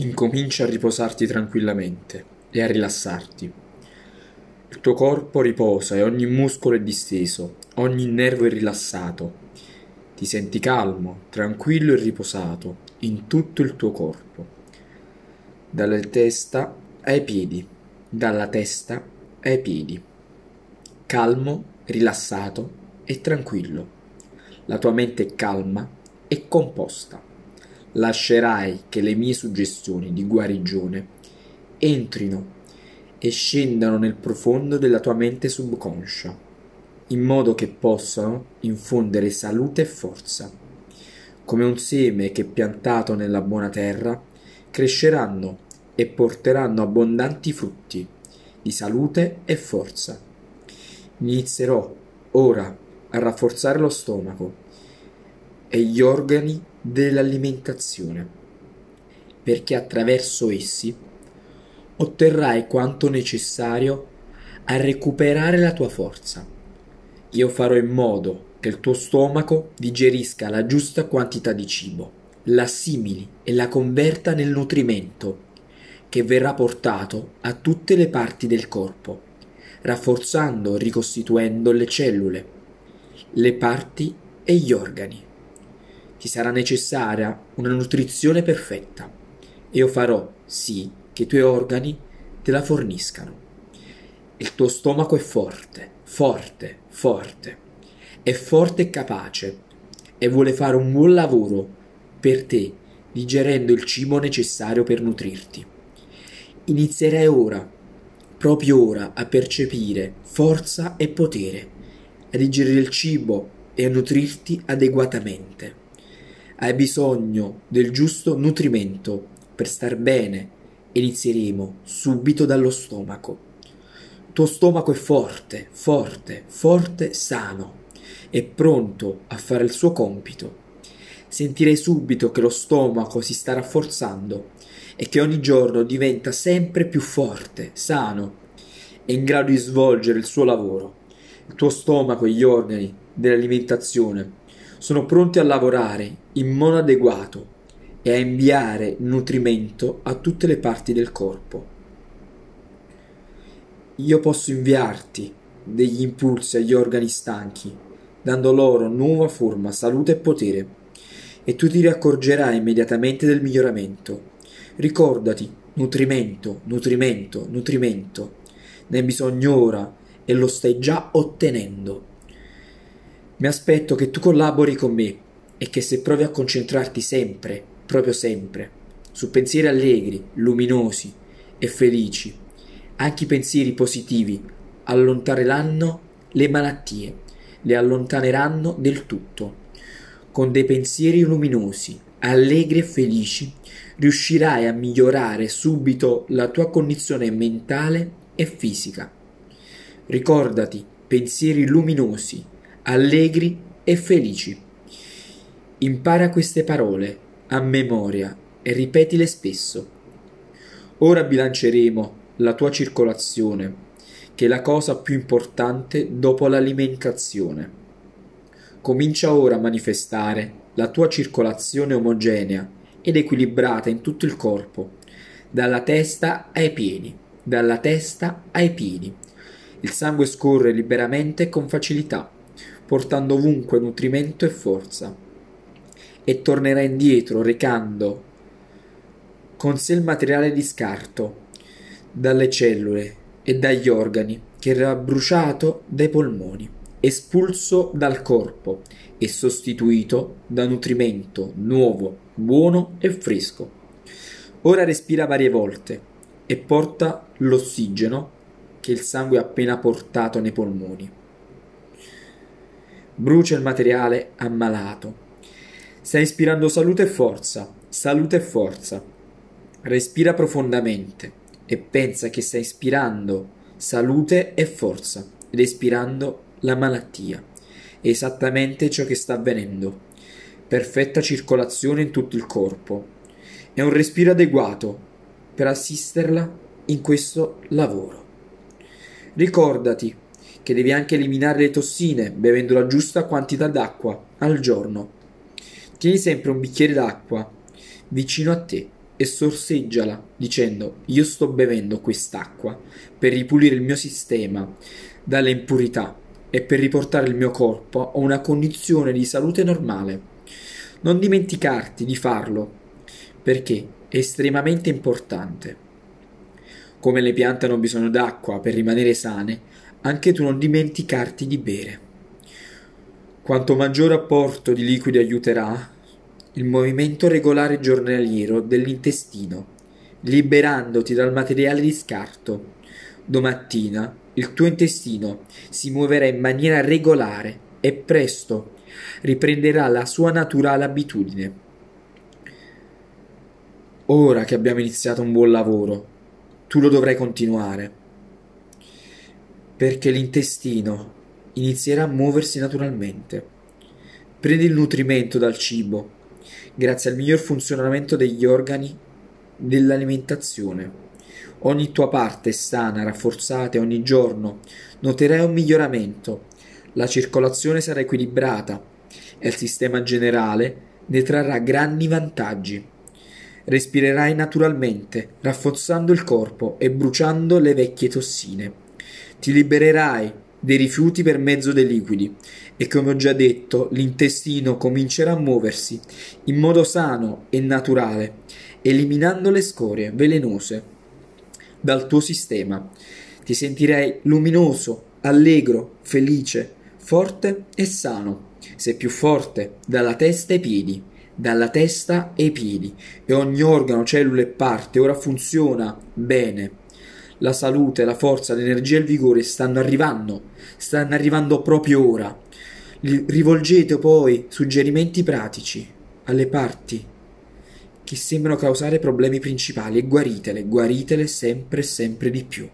Incomincia a riposarti tranquillamente e a rilassarti. Il tuo corpo riposa e ogni muscolo è disteso, ogni nervo è rilassato. Ti senti calmo, tranquillo e riposato in tutto il tuo corpo. Dalla testa ai piedi, dalla testa ai piedi. Calmo, rilassato e tranquillo. La tua mente è calma e composta lascerai che le mie suggestioni di guarigione entrino e scendano nel profondo della tua mente subconscia, in modo che possano infondere salute e forza. Come un seme che piantato nella buona terra, cresceranno e porteranno abbondanti frutti di salute e forza. Inizierò ora a rafforzare lo stomaco e gli organi dell'alimentazione, perché attraverso essi otterrai quanto necessario a recuperare la tua forza. Io farò in modo che il tuo stomaco digerisca la giusta quantità di cibo, l'assimili e la converta nel nutrimento che verrà portato a tutte le parti del corpo, rafforzando e ricostituendo le cellule, le parti e gli organi ti sarà necessaria una nutrizione perfetta e io farò sì che i tuoi organi te la forniscano. Il tuo stomaco è forte, forte, forte, è forte e capace e vuole fare un buon lavoro per te, digerendo il cibo necessario per nutrirti. Inizierai ora, proprio ora, a percepire forza e potere, a digerire il cibo e a nutrirti adeguatamente hai bisogno del giusto nutrimento per star bene. Inizieremo subito dallo stomaco. Tuo stomaco è forte, forte, forte, sano, è pronto a fare il suo compito. Sentirei subito che lo stomaco si sta rafforzando e che ogni giorno diventa sempre più forte, sano e in grado di svolgere il suo lavoro. Il tuo stomaco e gli organi dell'alimentazione sono pronti a lavorare in modo adeguato e a inviare nutrimento a tutte le parti del corpo. Io posso inviarti degli impulsi agli organi stanchi, dando loro nuova forma, salute e potere, e tu ti riaccorgerai immediatamente del miglioramento. Ricordati, nutrimento, nutrimento, nutrimento. Ne hai bisogno ora e lo stai già ottenendo. Mi aspetto che tu collabori con me e che se provi a concentrarti sempre, proprio sempre, su pensieri allegri, luminosi e felici, anche i pensieri positivi allontaneranno le malattie, le allontaneranno del tutto. Con dei pensieri luminosi, allegri e felici, riuscirai a migliorare subito la tua condizione mentale e fisica. Ricordati, pensieri luminosi, allegri e felici. Impara queste parole a memoria e ripetile spesso. Ora bilanceremo la tua circolazione, che è la cosa più importante dopo l'alimentazione. Comincia ora a manifestare la tua circolazione omogenea ed equilibrata in tutto il corpo, dalla testa ai piedi, dalla testa ai piedi. Il sangue scorre liberamente e con facilità portando ovunque nutrimento e forza, e tornerà indietro recando con sé il materiale di scarto dalle cellule e dagli organi che era bruciato dai polmoni, espulso dal corpo e sostituito da nutrimento nuovo, buono e fresco. Ora respira varie volte e porta l'ossigeno che il sangue ha appena portato nei polmoni brucia il materiale ammalato. Stai ispirando salute e forza, salute e forza. Respira profondamente e pensa che stai ispirando salute e forza ed espirando la malattia. È esattamente ciò che sta avvenendo. Perfetta circolazione in tutto il corpo. È un respiro adeguato per assisterla in questo lavoro. Ricordati che devi anche eliminare le tossine bevendo la giusta quantità d'acqua al giorno. Tieni sempre un bicchiere d'acqua vicino a te e sorseggiala dicendo io sto bevendo quest'acqua per ripulire il mio sistema dalle impurità e per riportare il mio corpo a una condizione di salute normale. Non dimenticarti di farlo perché è estremamente importante. Come le piante hanno bisogno d'acqua per rimanere sane, anche tu non dimenticarti di bere. Quanto maggiore apporto di liquidi aiuterà il movimento regolare giornaliero dell'intestino, liberandoti dal materiale di scarto. Domattina il tuo intestino si muoverà in maniera regolare e presto riprenderà la sua naturale abitudine. Ora che abbiamo iniziato un buon lavoro, tu lo dovrai continuare, perché l'intestino inizierà a muoversi naturalmente. Prendi il nutrimento dal cibo, grazie al miglior funzionamento degli organi dell'alimentazione. Ogni tua parte è sana, rafforzata e ogni giorno noterai un miglioramento. La circolazione sarà equilibrata e il sistema generale ne trarrà grandi vantaggi. Respirerai naturalmente, rafforzando il corpo e bruciando le vecchie tossine. Ti libererai dei rifiuti per mezzo dei liquidi e come ho già detto l'intestino comincerà a muoversi in modo sano e naturale, eliminando le scorie velenose dal tuo sistema. Ti sentirai luminoso, allegro, felice, forte e sano. Sei più forte dalla testa ai piedi, dalla testa ai piedi e ogni organo, cellula e parte ora funziona bene. La salute, la forza, l'energia e il vigore stanno arrivando, stanno arrivando proprio ora. Rivolgete poi suggerimenti pratici alle parti che sembrano causare problemi principali e guaritele, guaritele sempre sempre di più.